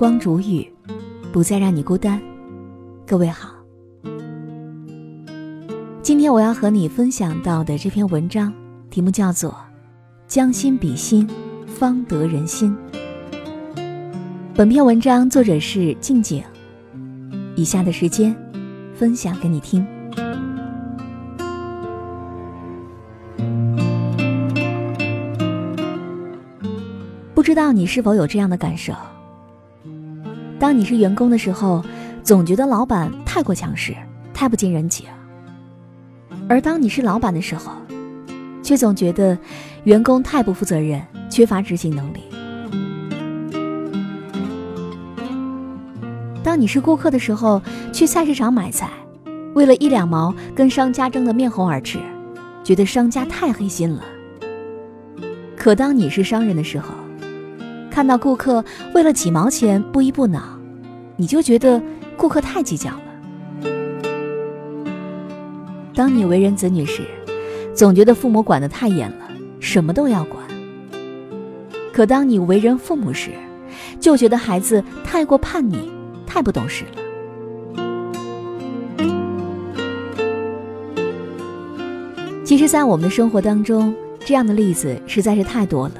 光煮雨，不再让你孤单。各位好，今天我要和你分享到的这篇文章题目叫做《将心比心，方得人心》。本篇文章作者是静静。以下的时间，分享给你听。不知道你是否有这样的感受？当你是员工的时候，总觉得老板太过强势，太不近人情；而当你是老板的时候，却总觉得员工太不负责任，缺乏执行能力。当你是顾客的时候，去菜市场买菜，为了一两毛跟商家争得面红耳赤，觉得商家太黑心了。可当你是商人的时候，看到顾客为了几毛钱不依不挠，你就觉得顾客太计较了。当你为人子女时，总觉得父母管得太严了，什么都要管。可当你为人父母时，就觉得孩子太过叛逆，太不懂事了。其实，在我们的生活当中，这样的例子实在是太多了。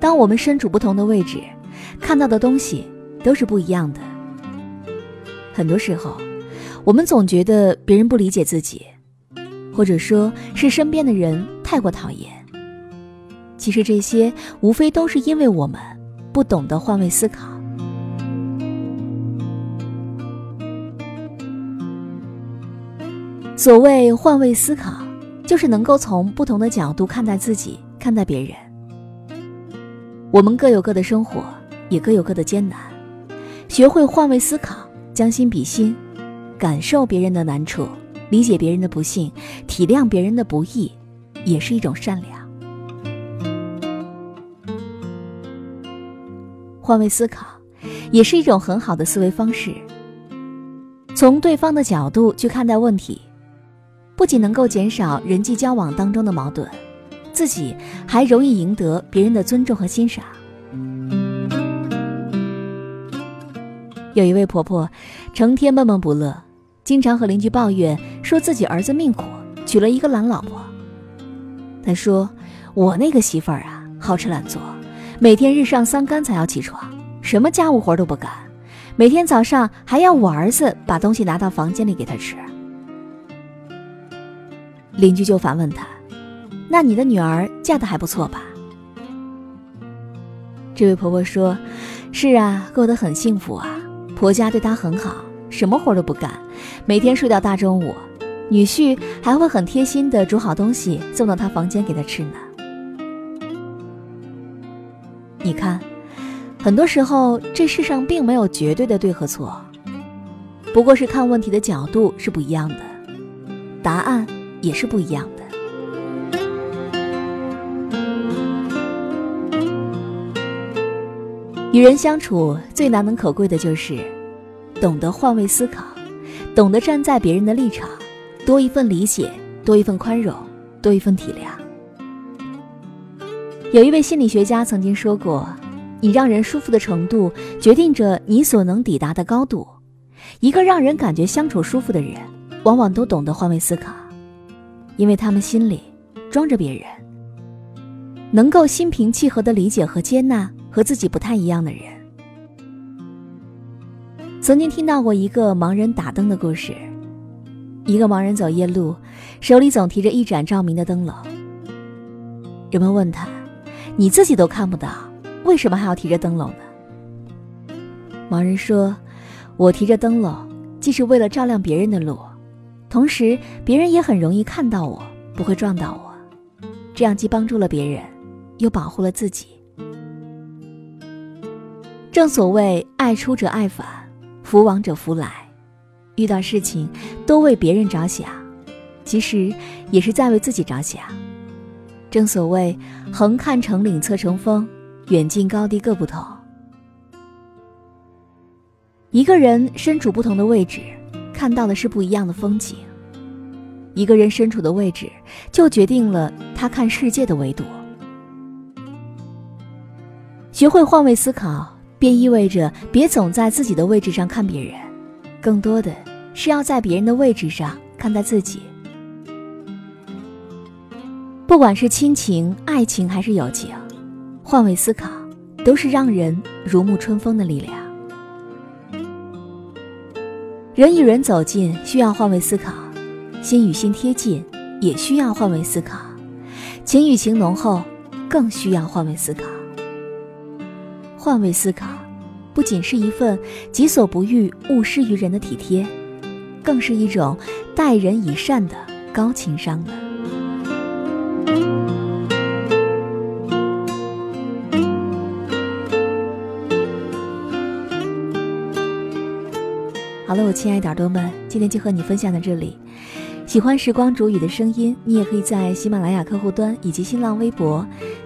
当我们身处不同的位置，看到的东西都是不一样的。很多时候，我们总觉得别人不理解自己，或者说是身边的人太过讨厌。其实这些无非都是因为我们不懂得换位思考。所谓换位思考，就是能够从不同的角度看待自己，看待别人。我们各有各的生活，也各有各的艰难。学会换位思考，将心比心，感受别人的难处，理解别人的不幸，体谅别人的不易，也是一种善良。换位思考，也是一种很好的思维方式。从对方的角度去看待问题，不仅能够减少人际交往当中的矛盾。自己还容易赢得别人的尊重和欣赏。有一位婆婆，成天闷闷不乐，经常和邻居抱怨，说自己儿子命苦，娶了一个懒老婆。她说：“我那个媳妇儿啊，好吃懒做，每天日上三竿才要起床，什么家务活都不干，每天早上还要我儿子把东西拿到房间里给她吃。”邻居就反问她。那你的女儿嫁的还不错吧？这位婆婆说：“是啊，过得很幸福啊，婆家对她很好，什么活都不干，每天睡到大中午，女婿还会很贴心的煮好东西送到她房间给她吃呢。”你看，很多时候这世上并没有绝对的对和错，不过是看问题的角度是不一样的，答案也是不一样的。与人相处最难能可贵的就是懂得换位思考，懂得站在别人的立场，多一份理解，多一份宽容，多一份体谅。有一位心理学家曾经说过：“你让人舒服的程度，决定着你所能抵达的高度。一个让人感觉相处舒服的人，往往都懂得换位思考，因为他们心里装着别人，能够心平气和的理解和接纳。”和自己不太一样的人，曾经听到过一个盲人打灯的故事。一个盲人走夜路，手里总提着一盏照明的灯笼。人们问他：“你自己都看不到，为什么还要提着灯笼呢？”盲人说：“我提着灯笼，既是为了照亮别人的路，同时别人也很容易看到我，不会撞到我。这样既帮助了别人，又保护了自己。”正所谓爱出者爱返，福往者福来。遇到事情多为别人着想，其实也是在为自己着想。正所谓横看成岭侧成峰，远近高低各不同。一个人身处不同的位置，看到的是不一样的风景。一个人身处的位置，就决定了他看世界的维度。学会换位思考。便意味着别总在自己的位置上看别人，更多的是要在别人的位置上看待自己。不管是亲情、爱情还是友情，换位思考都是让人如沐春风的力量。人与人走近需要换位思考，心与心贴近也需要换位思考，情与情浓厚更需要换位思考。换位思考，不仅是一份己所不欲，勿施于人的体贴，更是一种待人以善的高情商呢。好了，我亲爱的耳朵们，今天就和你分享到这里。喜欢时光煮雨的声音，你也可以在喜马拉雅客户端以及新浪微博。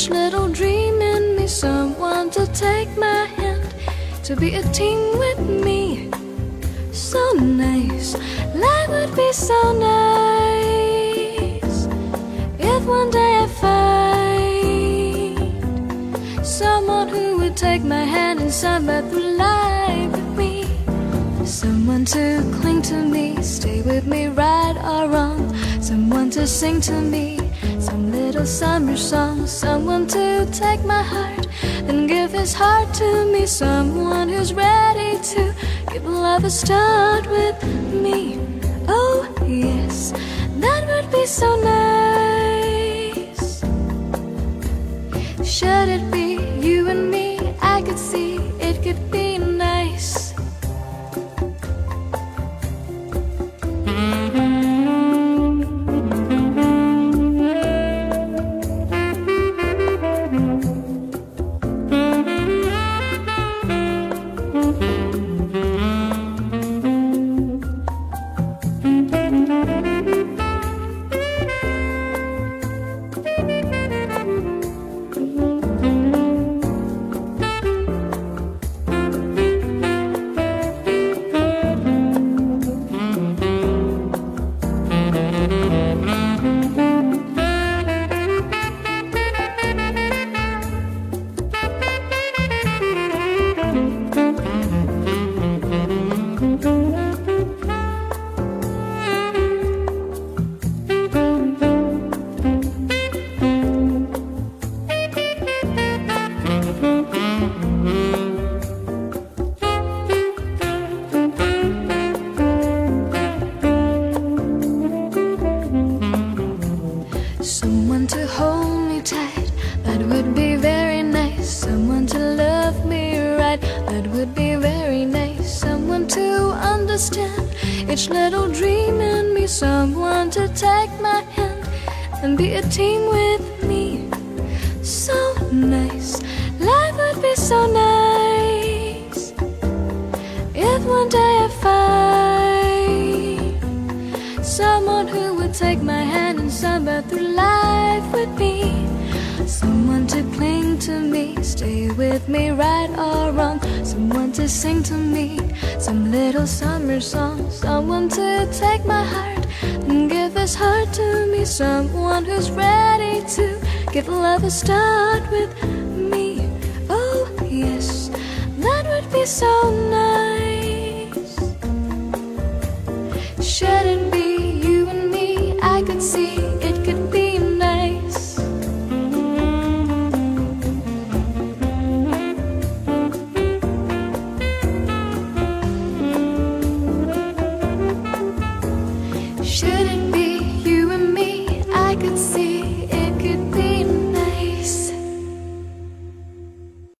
each little dream in me, someone to take my hand, to be a team with me. So nice, life would be so nice. If one day I find someone who would take my hand and summer through. Someone to cling to me, stay with me, right or wrong. Someone to sing to me some little summer song, someone to take my heart and give his heart to me. Someone who's ready to give love a start with me. Oh, yes, that would be so nice. Should it be each little dream in me, someone to take my hand and be a team with me. So nice, life would be so nice if one day I find someone who would take my hand and summer through life with me. Someone to cling to me, stay with me, right or wrong. Someone to sing to me some little summer song. Someone to take my heart and give his heart to me. Someone who's ready to give love a start with me. Oh, yes, that would be so nice.